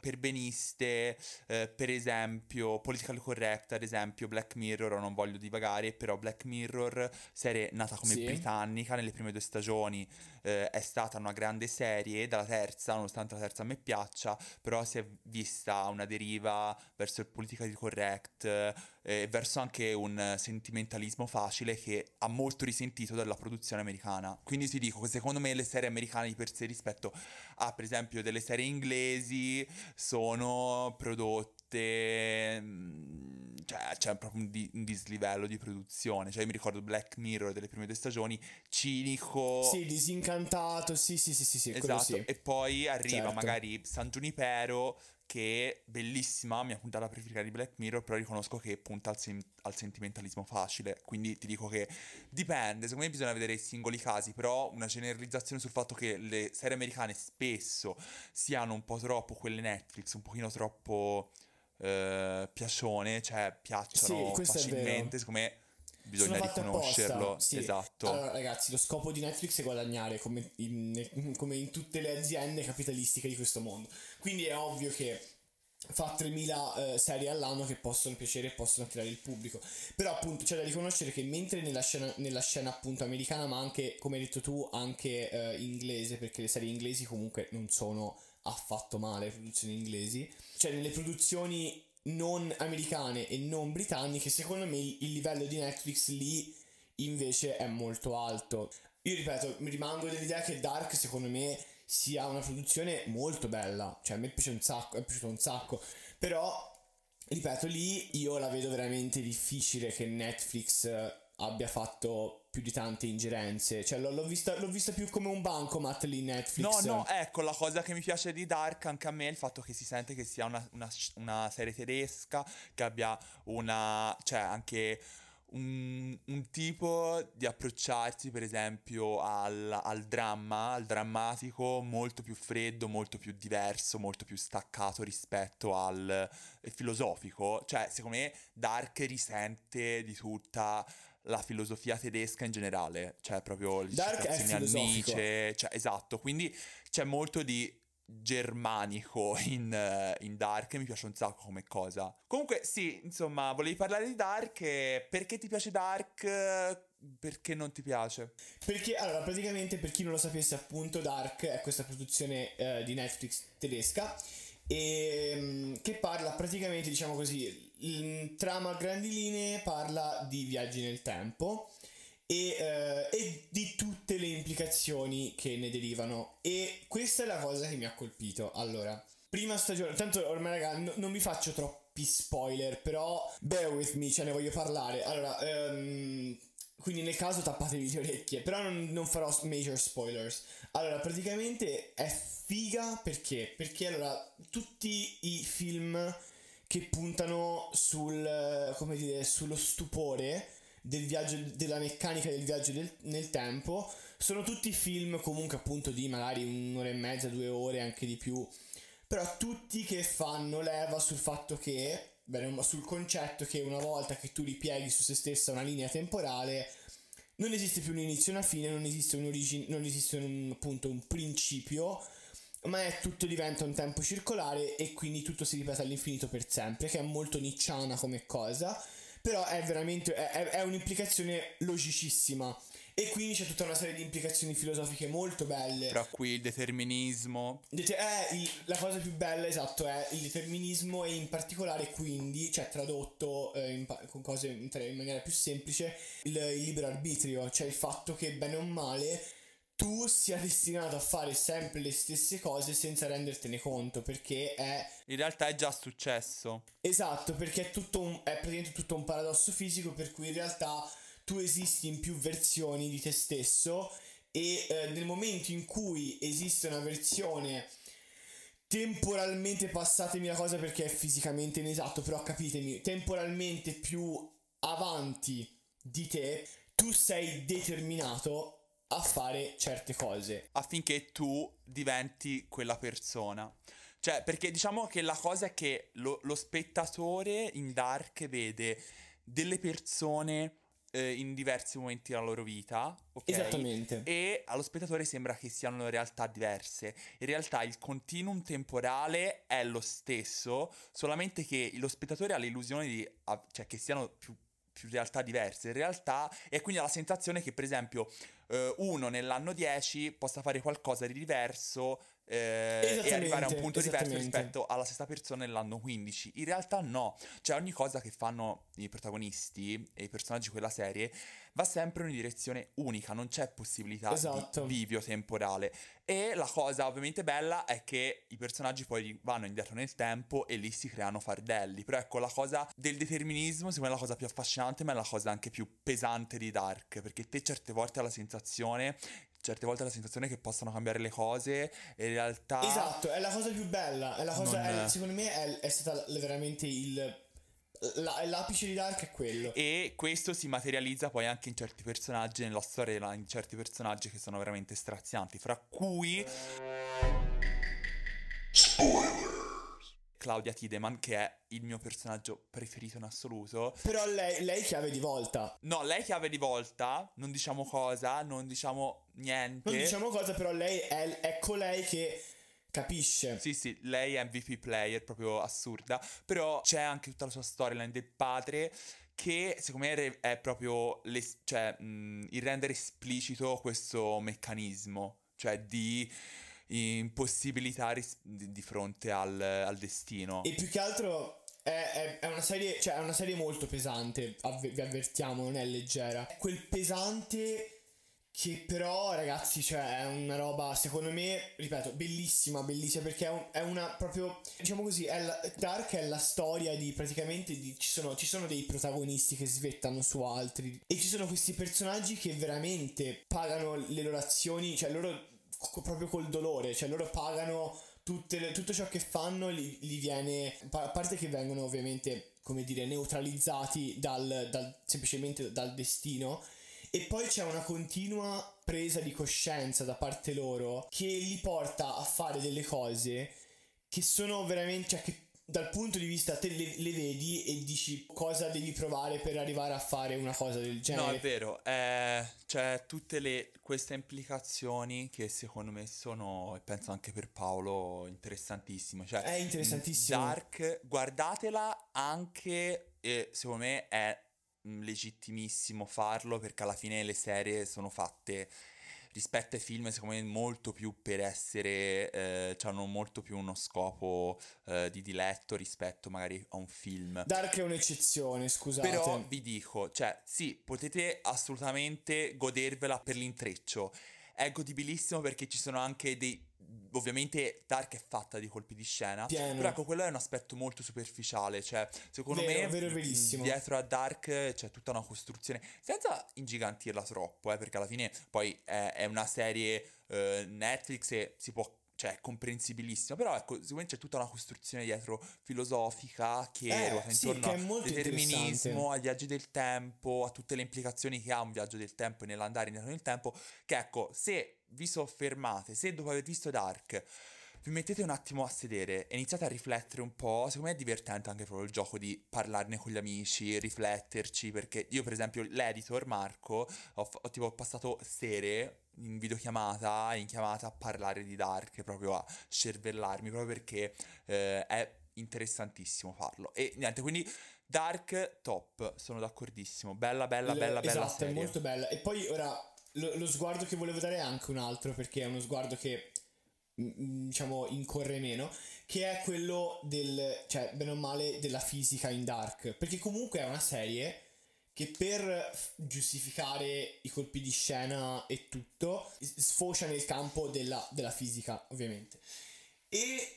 Speaker 1: perbeniste. eh, per esempio, Political Correct, ad esempio, Black Mirror, non voglio divagare, però Black Mirror, serie nata come
Speaker 2: Sì.
Speaker 1: britannica nelle prime due stagioni, eh, è stata una grande serie, dalla terza, nonostante la terza a me piaccia, però si è vista una deriva verso il politically correct eh, verso anche un sentimentalismo facile che ha molto risentito dalla produzione americana. Quindi ti dico che secondo me le serie americane di per sé rispetto a per esempio delle serie inglesi sono prodotte mm, cioè c'è proprio un, di- un dislivello di produzione cioè io mi ricordo Black Mirror delle prime due stagioni cinico
Speaker 2: Sì, disincantato, sì, sì, sì, sì, sì,
Speaker 1: Esatto,
Speaker 2: sì.
Speaker 1: e poi arriva
Speaker 2: Certo.
Speaker 1: magari San Junipero che è bellissima, mia puntata preferita di Black Mirror, però riconosco che punta al, sen- al sentimentalismo facile, quindi ti dico che dipende, secondo me bisogna vedere i singoli casi, però una generalizzazione sul fatto che le serie americane spesso siano un po' troppo quelle Netflix, un pochino troppo eh, piacione, cioè piacciono
Speaker 2: Sì,
Speaker 1: facilmente, secondo me bisogna riconoscerlo,
Speaker 2: sì.
Speaker 1: esatto.
Speaker 2: Allora, ragazzi, lo scopo di Netflix è guadagnare come in, come in tutte le aziende capitalistiche di questo mondo. Quindi è ovvio che fa 3000 eh, serie all'anno che possono piacere e possono attirare il pubblico. Però appunto c'è da riconoscere che mentre nella scena, nella scena appunto americana, ma anche, come hai detto tu, anche eh, inglese, perché le serie inglesi comunque non sono affatto male, le produzioni inglesi, cioè nelle produzioni non americane e non britanniche, secondo me il, livello di Netflix lì invece è molto alto. Io ripeto, mi rimango dell'idea che Dark secondo me sia una produzione molto bella, cioè a me piace un sacco, è piaciuto un sacco, però ripeto lì io la vedo veramente difficile che Netflix abbia fatto più di tante ingerenze, cioè l'ho, l'ho vista, l'ho vista più come un bancomat lì Netflix.
Speaker 1: No, no, ecco, la cosa che mi piace di Dark anche a me è il fatto che si sente che sia una, una- una serie tedesca, che abbia una, cioè anche un, un tipo di approcciarsi per esempio al, al dramma, al drammatico molto più freddo, molto più diverso, molto più staccato rispetto al filosofico. Cioè, secondo me Dark risente di tutta la filosofia tedesca in generale, cioè proprio le
Speaker 2: Dark
Speaker 1: a. Nietzsche, cioè, esatto, quindi c'è molto di germanico *laughs* in, eh, in Dark e mi piace un sacco come cosa. Comunque sì, insomma, volevi parlare di Dark e perché ti piace Dark? eh, Perché non ti piace?
Speaker 2: Perché, allora, praticamente per chi non lo sapesse, appunto, Dark è questa produzione eh, di Netflix tedesca e, mm, che parla praticamente, diciamo così, il trama a grandi linee parla di viaggi nel tempo e, eh, e di tutte le implicazioni che ne derivano. E questa è la cosa che mi ha colpito. Allora, prima stagione, tanto ormai raga, no- non vi faccio troppi spoiler, però bear with me, ce ne voglio parlare. Allora, ehm, quindi nel caso tappatevi le orecchie, però non, non farò major spoilers. Allora, praticamente è figa perché? Perché allora, tutti i film che puntano sul, come dire, sullo stupore del viaggio, della meccanica del viaggio del- nel tempo, sono tutti film comunque appunto di magari un'ora e mezza, due ore, anche di più, però tutti che fanno leva sul fatto che, bene, sul concetto che una volta che tu ripieghi su se stessa una linea temporale, non esiste più un inizio e una fine, non esiste un'origine, non esiste un, appunto un principio, ma è tutto diventa un tempo circolare e quindi tutto si ripete all'infinito per sempre, che è molto nicciana come cosa, però è veramente è, è- un'implicazione logicissima e quindi c'è tutta una serie di implicazioni filosofiche molto belle.
Speaker 1: Tra cui il determinismo.
Speaker 2: Dete- eh, il- la cosa più bella, esatto, è il determinismo e in particolare quindi, cioè tradotto eh, in con cose in, in maniera più semplice, il, il libero arbitrio, cioè il fatto che bene o male tu sia destinato a fare sempre le stesse cose senza rendertene conto, perché è
Speaker 1: In realtà è già successo.
Speaker 2: Esatto, perché è tutto un, è praticamente tutto un paradosso fisico per cui in realtà tu esisti in più versioni di te stesso e eh, nel momento in cui esiste una versione temporalmente, passatemi la cosa perché è fisicamente inesatto, però capitemi, temporalmente più avanti di te, tu sei determinato a fare certe cose.
Speaker 1: affinché tu diventi quella persona. Cioè, perché diciamo che la cosa è che lo, lo spettatore in Dark vede delle persone eh, in diversi momenti della loro vita, ok?
Speaker 2: Esattamente.
Speaker 1: E allo spettatore sembra che siano realtà diverse. In realtà il continuum temporale è lo stesso, solamente che lo spettatore ha l'illusione di, cioè, che siano più, più realtà diverse. In realtà, e quindi ha la sensazione che, per esempio, eh, uno nell'anno 10 possa fare qualcosa di diverso eh, e arrivare a un punto diverso rispetto alla stessa persona nell'anno 15. In realtà no, cioè ogni cosa che fanno i protagonisti e i personaggi di quella serie va sempre in una direzione unica, non c'è possibilità
Speaker 2: Esatto.
Speaker 1: di bivio temporale. E la cosa ovviamente bella è che i personaggi poi vanno indietro nel tempo e lì si creano fardelli. Però ecco, la cosa del determinismo secondo me è la cosa più affascinante, ma è la cosa anche più pesante di Dark, perché te certe volte hai la sensazione... Certe volte la sensazione che possano cambiare le cose e in realtà...
Speaker 2: Esatto, è la cosa più bella. È la cosa,
Speaker 1: Non-
Speaker 2: è- secondo me è, è stata veramente il. la- l'apice di Dark è quello.
Speaker 1: E questo si materializza poi anche in certi personaggi, nella storia, in certi personaggi che sono veramente strazianti, fra cui Claudia Tideman, che è il mio personaggio preferito in assoluto.
Speaker 2: Però lei, lei chiave di volta.
Speaker 1: No, lei chiave di volta, non diciamo cosa, non diciamo niente.
Speaker 2: Non diciamo cosa, però lei è, è colei che capisce.
Speaker 1: Sì, sì, lei è MVP player, proprio assurda. Però c'è anche tutta la sua storyline del padre che secondo me è proprio l'es- cioè, mh, il rendere esplicito questo meccanismo, cioè di impossibilità ris- di, fronte al, al destino.
Speaker 2: E più che altro è, è- una serie, cioè è una serie molto pesante, avve- vi avvertiamo, non è leggera. Quel pesante che però, ragazzi, cioè è una roba, secondo me, ripeto, bellissima, bellissima, perché è, un- è una proprio, diciamo così, è la- Dark è la storia di praticamente, di, ci, sono, ci sono dei protagonisti che svettano su altri e ci sono questi personaggi che veramente pagano le loro azioni, cioè loro proprio col dolore, cioè loro pagano le- tutto ciò che fanno li, li viene, a parte che vengono ovviamente, come dire, neutralizzati dal, dal- semplicemente dal destino, e poi c'è una continua presa di coscienza da parte loro che li porta a fare delle cose che sono veramente, cioè che dal punto di vista te le, le vedi e dici cosa devi provare per arrivare a fare una cosa del genere.
Speaker 1: No, è vero, eh, c'è tutte le, queste implicazioni che secondo me sono, e penso anche per Paolo, interessantissime. Cioè,
Speaker 2: È interessantissimo.
Speaker 1: Dark, guardatela anche, e secondo me è mm, legittimissimo farlo perché alla fine le serie sono fatte rispetto ai film secondo me molto più per essere eh, hanno molto più uno scopo eh, di diletto rispetto magari a un film
Speaker 2: Dark è un'eccezione, scusate.
Speaker 1: però vi dico, cioè, sì, potete assolutamente godervela per l'intreccio. È godibilissimo perché ci sono anche dei. Ovviamente Dark è fatta di colpi di scena.
Speaker 2: Pieno.
Speaker 1: Però ecco, quello è un aspetto molto superficiale. Cioè, secondo
Speaker 2: Vero,
Speaker 1: me,
Speaker 2: vero,
Speaker 1: dietro a Dark c'è tutta una costruzione. Senza ingigantirla troppo, eh, perché alla fine poi è, è una serie eh, Netflix e si può. Cioè, è comprensibilissimo. Però ecco, sicuramente c'è tutta una costruzione dietro filosofica che
Speaker 2: Eh,
Speaker 1: ruota
Speaker 2: sì,
Speaker 1: intorno
Speaker 2: molto
Speaker 1: al determinismo, ai viaggi del tempo, a tutte le implicazioni che ha un viaggio del tempo e nell'andare indietro nel tempo, che ecco, se vi soffermate, se dopo aver visto Dark vi mettete un attimo a sedere e iniziate a riflettere un po', secondo me è divertente anche proprio il gioco di parlarne con gli amici, rifletterci, perché io per esempio l'editor Marco ho, ho tipo passato sere in videochiamata, in chiamata a parlare di Dark, proprio a scervellarmi, proprio perché eh, è interessantissimo farlo. E niente, quindi Dark top, sono d'accordissimo. Bella, bella, bella, bella
Speaker 2: esatto,
Speaker 1: serie.
Speaker 2: è molto bella. E poi ora lo, lo sguardo che volevo dare è anche un altro, perché è uno sguardo che mm, mm, diciamo incorre meno, che è quello del, cioè, bene o male, della fisica in Dark. Perché comunque è una serie che per giustificare i colpi di scena e tutto, sfocia nel campo della, della fisica, ovviamente. E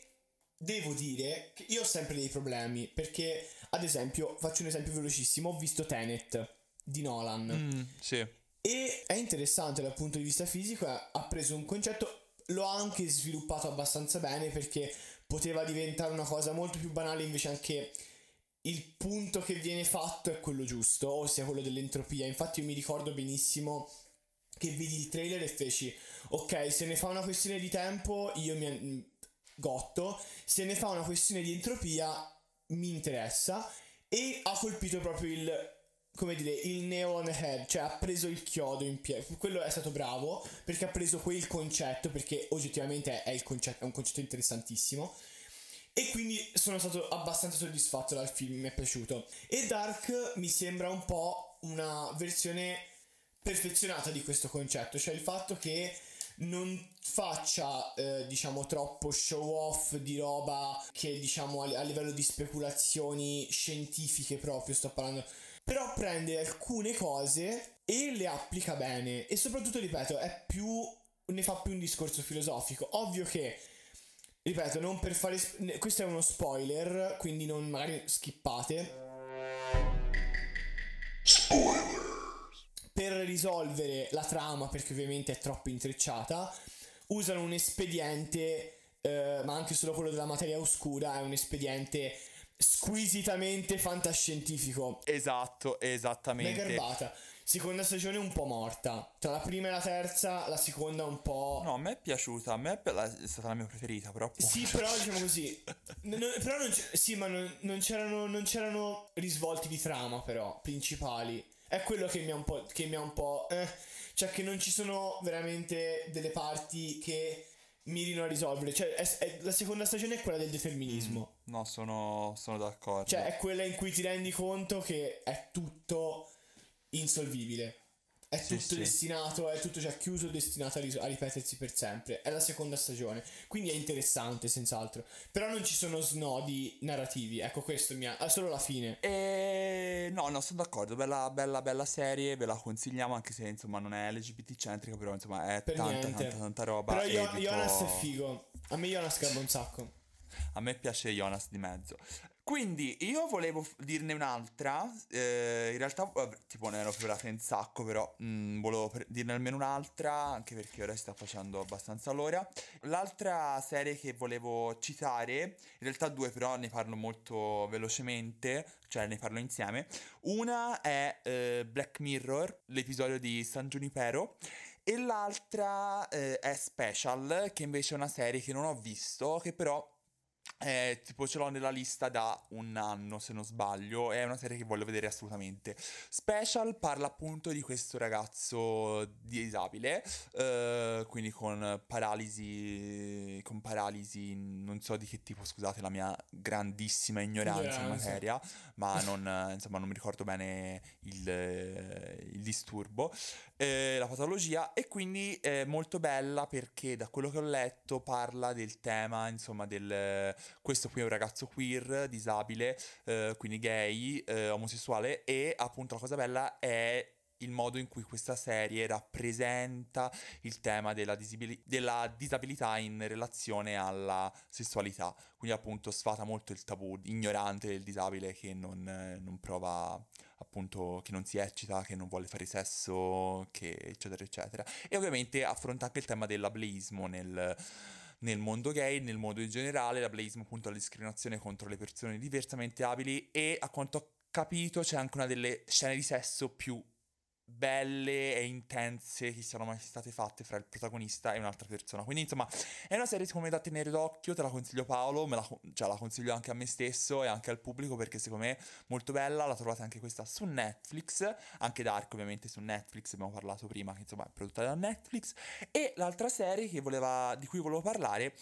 Speaker 2: devo dire che io ho sempre dei problemi, perché, ad esempio, faccio un esempio velocissimo, ho visto Tenet di Nolan.
Speaker 1: Mm, sì.
Speaker 2: E è interessante dal punto di vista fisico, ha ha preso un concetto, lo ha anche sviluppato abbastanza bene perché poteva diventare una cosa molto più banale, invece anche il punto che viene fatto è quello giusto, ossia quello dell'entropia. Infatti io mi ricordo benissimo che vidi il trailer e feci, ok, se ne fa una questione di tempo, io mi gotto, se ne fa una questione di entropia, mi interessa, e ha colpito proprio il come dire, il nail on the head, cioè ha preso il chiodo in piedi. Quello è stato bravo perché ha preso quel concetto, perché oggettivamente è, concetto, è un concetto interessantissimo. E quindi sono stato abbastanza soddisfatto dal film, mi è piaciuto. E Dark mi sembra un po' una versione perfezionata di questo concetto, cioè il fatto che non faccia eh, diciamo troppo show off di roba che diciamo a, a livello di speculazioni scientifiche proprio sto parlando. Però prende alcune cose e le applica bene. E soprattutto ripeto è più ne fa più un discorso filosofico. Ovvio che ripeto non per fare questo è uno spoiler quindi non magari skippate per risolvere la trama, perché ovviamente è troppo intrecciata, usano un espediente, eh, ma anche solo quello della materia oscura, è un espediente squisitamente fantascientifico.
Speaker 1: Esatto, esattamente.
Speaker 2: garbata. Seconda stagione un po' morta. Tra la prima e la terza, la seconda un po'.
Speaker 1: No, a me è piaciuta, a me è è stata la mia preferita, però appunto.
Speaker 2: Sì, però diciamo così. *laughs* n- n- però non, sì, ma non, non c'erano, non c'erano risvolti di trama, però, principali. È quello che mi ha un po'. Che mi ha un po'. eh, cioè, che non ci sono veramente delle parti che mirino a risolvere. Cioè, è- è- la seconda stagione è quella del determinismo.
Speaker 1: No, sono, sono d'accordo.
Speaker 2: Cioè, è quella in cui ti rendi conto che è tutto insolvibile. È tutto
Speaker 1: sì.
Speaker 2: destinato, è tutto cioè chiuso, destinato a, ris- a ripetersi per sempre. È la seconda stagione, quindi è interessante, senz'altro. Però non ci sono snodi narrativi. Ecco, questo mi ha. solo la fine.
Speaker 1: E... No, no, sono d'accordo. Bella, bella, bella serie. Ve la consigliamo anche se insomma non è LGBT centrica, però insomma è
Speaker 2: Per
Speaker 1: tanta,
Speaker 2: niente.
Speaker 1: tanta, tanta roba.
Speaker 2: Però Io- Jonas è figo. A me Jonas garba un sacco.
Speaker 1: A me piace Jonas di mezzo. Quindi io volevo dirne un'altra. eh, in realtà, tipo, ne ero preparata in sacco, però mm, volevo pre- dirne almeno un'altra, anche perché ora si sta facendo abbastanza l'ora. L'altra serie che volevo citare, in realtà due, però ne parlo molto velocemente, cioè ne parlo insieme. Una è eh, Black Mirror, l'episodio di San Junipero. E l'altra eh, è Special, che invece è una serie che non ho visto, che però Eh, tipo ce l'ho nella lista da un anno se non sbaglio, è una serie che voglio vedere assolutamente. Special parla appunto di questo ragazzo disabile, eh, quindi con paralisi, con paralisi non so di che tipo, scusate la mia grandissima ignoranza in
Speaker 2: Ignoranza.
Speaker 1: materia, ma non, insomma, non mi ricordo bene il, il disturbo, eh, la patologia e quindi è molto bella perché da quello che ho letto parla del tema, insomma, del questo qui è un ragazzo queer, disabile, eh, quindi gay, eh, omosessuale e appunto la cosa bella è il modo in cui questa serie rappresenta il tema della, disabili- della disabilità in relazione alla sessualità. Quindi appunto sfata molto il tabù ignorante del disabile che non, eh, non prova appunto che non si eccita, che non vuole fare sesso, che eccetera eccetera. E ovviamente affronta anche il tema dell'ableismo nel nel mondo gay, nel mondo in generale, l'ableismo appunto la discriminazione contro le persone diversamente abili e a quanto ho capito c'è anche una delle scene di sesso più belle e intense che siano mai state fatte fra il protagonista e un'altra persona. Quindi, insomma, è una serie secondo me da tenere d'occhio, te la consiglio Paolo, me la, cioè, la consiglio anche a me stesso e anche al pubblico perché secondo me è molto bella, la trovate anche questa su Netflix, anche Dark ovviamente su Netflix, abbiamo parlato prima che insomma è prodotta da Netflix. E l'altra serie voleva, di cui volevo parlare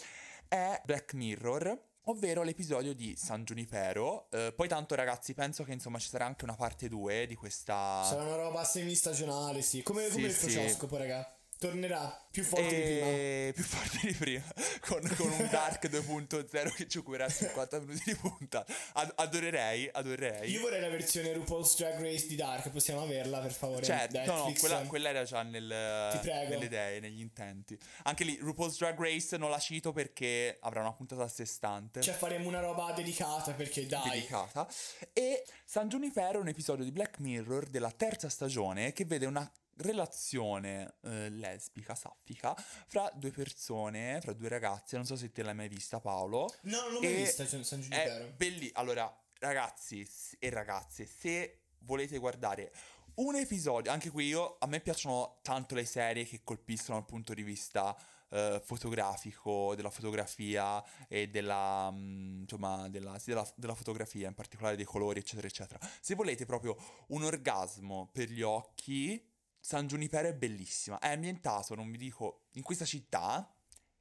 Speaker 1: è Black Mirror ovvero l'episodio di San Junipero. Eh, poi tanto ragazzi, penso che insomma ci sarà anche una parte 2 di questa...
Speaker 2: Sarà una roba semistagionale, sì. Come,
Speaker 1: Sì,
Speaker 2: come il
Speaker 1: sì.
Speaker 2: crocioscopo, raga. Tornerà più forte di prima.
Speaker 1: E... più forte di prima *laughs* con, con un Dark *laughs* 2.0 che ci occuperà 50 minuti di punta Ad- adorerei adorerei
Speaker 2: Io vorrei la versione RuPaul's Drag Race di Dark, possiamo averla per favore?
Speaker 1: cioè no no quella, quella era già nel, nelle idee negli intenti anche lì RuPaul's Drag Race non la cito perché avrà una puntata a sé stante
Speaker 2: Cioè faremo una roba dedicata perché dai.
Speaker 1: dedicata. E San Junipero è un episodio di Black Mirror della terza stagione che vede una relazione eh, lesbica, saffica, fra due persone, fra due ragazze. Non so se te l'hai mai vista, Paolo.
Speaker 2: No, non l'ho mai vista San Giunipero.
Speaker 1: belli. Allora, ragazzi e ragazze, se volete guardare un episodio, anche qui io, a me piacciono tanto le serie che colpiscono dal punto di vista eh, fotografico, della fotografia e della, mm, insomma, della, sì, della, della fotografia, in particolare dei colori, eccetera, eccetera. Se volete proprio un orgasmo per gli occhi, San Junipero è bellissima. È ambientato, non vi dico, in questa città.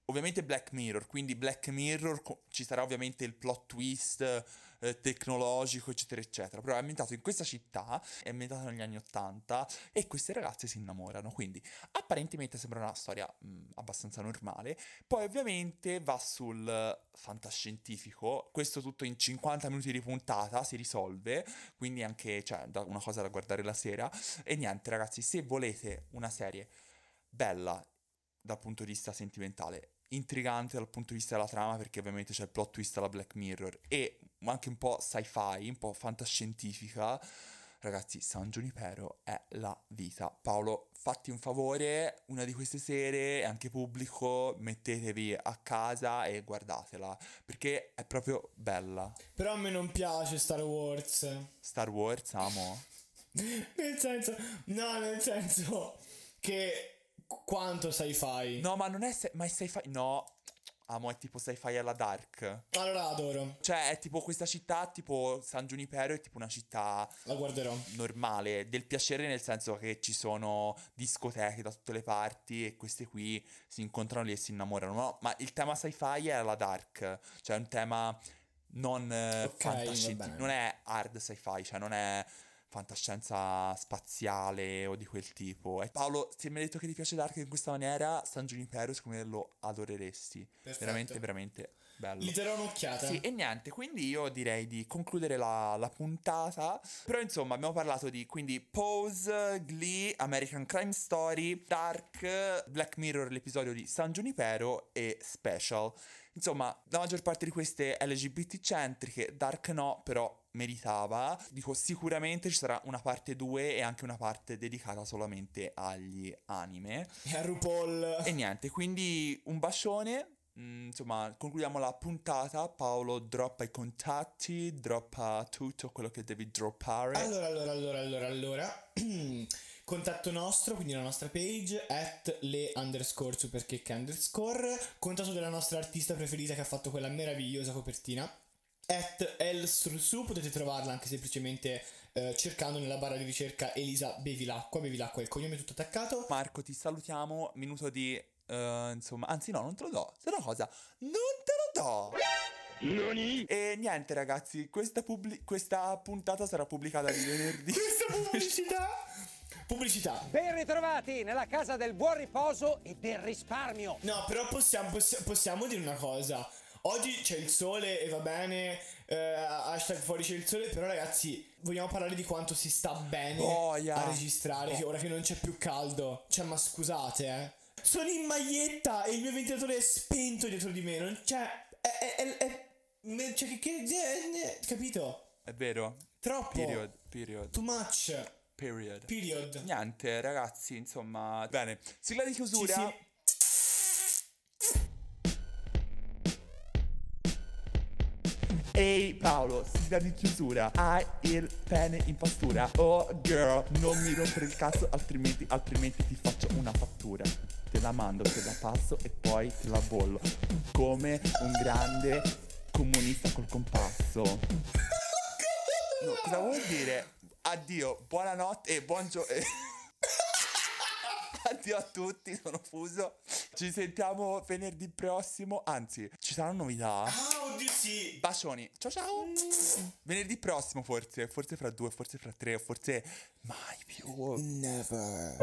Speaker 1: Ovviamente Black Mirror, quindi Black Mirror ci sarà ovviamente il plot twist eh, tecnologico, eccetera, eccetera. Però è ambientato in questa città, è ambientato negli anni Ottanta e queste ragazze si innamorano. Quindi apparentemente sembra una storia mh, abbastanza normale. Poi ovviamente va sul fantascientifico, questo tutto in 50 minuti di puntata si risolve, quindi anche cioè, una cosa da guardare la sera. E niente ragazzi, se volete una serie bella dal punto di vista sentimentale, intrigante dal punto di vista della trama, perché ovviamente c'è il plot twist alla Black Mirror e anche un po' sci-fi, un po' fantascientifica. Ragazzi, San Junipero è la vita. Paolo, fatti un favore, una di queste sere, e anche pubblico, mettetevi a casa e guardatela, perché è proprio bella.
Speaker 2: Però a me non piace Star Wars.
Speaker 1: Star Wars, amo. *laughs*
Speaker 2: Nel senso, no, nel senso che quanto sci-fi.
Speaker 1: No, ma non è, se- ma è sci-fi, no, amo, è tipo sci-fi alla dark.
Speaker 2: Allora adoro,
Speaker 1: Cioè, è tipo questa città, tipo San Junipero, è tipo una città
Speaker 2: la guarderò.
Speaker 1: normale, del piacere nel senso che ci sono discoteche da tutte le parti e queste qui si incontrano lì e si innamorano. No, ma il tema sci-fi è la dark, cioè è un tema non eh,
Speaker 2: Ok,
Speaker 1: fantascientifico, non è hard sci-fi, cioè non è fantascienza spaziale o di quel tipo. E Paolo, se mi hai detto che ti piace Dark in questa maniera, San Junipero secondo me lo adoreresti.
Speaker 2: Perfetto.
Speaker 1: Veramente, veramente bello.
Speaker 2: Gli darò un'occhiata.
Speaker 1: Sì, e niente, quindi io direi di concludere la, la puntata. Però insomma abbiamo parlato di quindi Pose, Glee, American Crime Story, Dark, Black Mirror, l'episodio di San Junipero e Special. Insomma, la maggior parte di queste LGBT centriche, Dark no, però meritava. Dico sicuramente ci sarà una parte 2 e anche una parte dedicata solamente agli anime.
Speaker 2: E a RuPaul.
Speaker 1: E niente, quindi un bacione. mm, insomma, concludiamo la puntata. Paolo droppa i contatti, droppa tutto quello che devi droppare.
Speaker 2: Allora, allora, allora, allora, allora. *clears throat* Contatto nostro, quindi la nostra page, at le underscore superchecche underscore. Contatto della nostra artista preferita che ha fatto quella meravigliosa copertina. At Elstrusu, potete trovarla anche semplicemente eh, cercando nella barra di ricerca Elisa Bevilacqua. Bevilacqua è il cognome tutto attaccato.
Speaker 1: Marco, ti salutiamo. Minuto di. eh, insomma, anzi, no, non te lo do. Sai una cosa? Non te lo do. E niente, ragazzi, questa, pubblic- questa puntata sarà pubblicata di venerdì. *laughs*
Speaker 2: Questa pubblicità! *laughs* Pubblicità.
Speaker 4: Ben ritrovati nella casa del buon riposo e del risparmio.
Speaker 2: No, però possiamo, possi- possiamo dire una cosa. Oggi c'è il sole e va bene, eh, hashtag fuori c'è il sole, però ragazzi, vogliamo parlare di quanto si sta bene
Speaker 1: Boia.
Speaker 2: a registrare, che ora che non c'è più caldo. Cioè, ma scusate, eh. Sono in maglietta e il mio ventilatore è spento dietro di me, non c'è... È... è, è, è cioè, che... che capito?
Speaker 1: È vero.
Speaker 2: Troppo.
Speaker 1: Period, period,
Speaker 2: Too much.
Speaker 1: period.
Speaker 2: Period.
Speaker 1: Niente, ragazzi, insomma. Bene, sigla di chiusura.
Speaker 2: Sì,
Speaker 1: Ehi Paolo, sigla di chiusura. Hai il pene in pastura. Oh girl, non mi rompere il cazzo, altrimenti, altrimenti ti faccio una fattura. Te la mando, te la passo e poi te la bollo. Come un grande comunista col compasso. No, cosa vuol dire? Addio, buonanotte e buongiorno. Addio a tutti, sono fuso. Ci sentiamo venerdì prossimo. Anzi, ci saranno novità.
Speaker 2: Ah, oddio sì.
Speaker 1: Bacioni. Ciao ciao. Venerdì prossimo forse, forse fra due, forse fra tre, forse mai più.
Speaker 2: Never.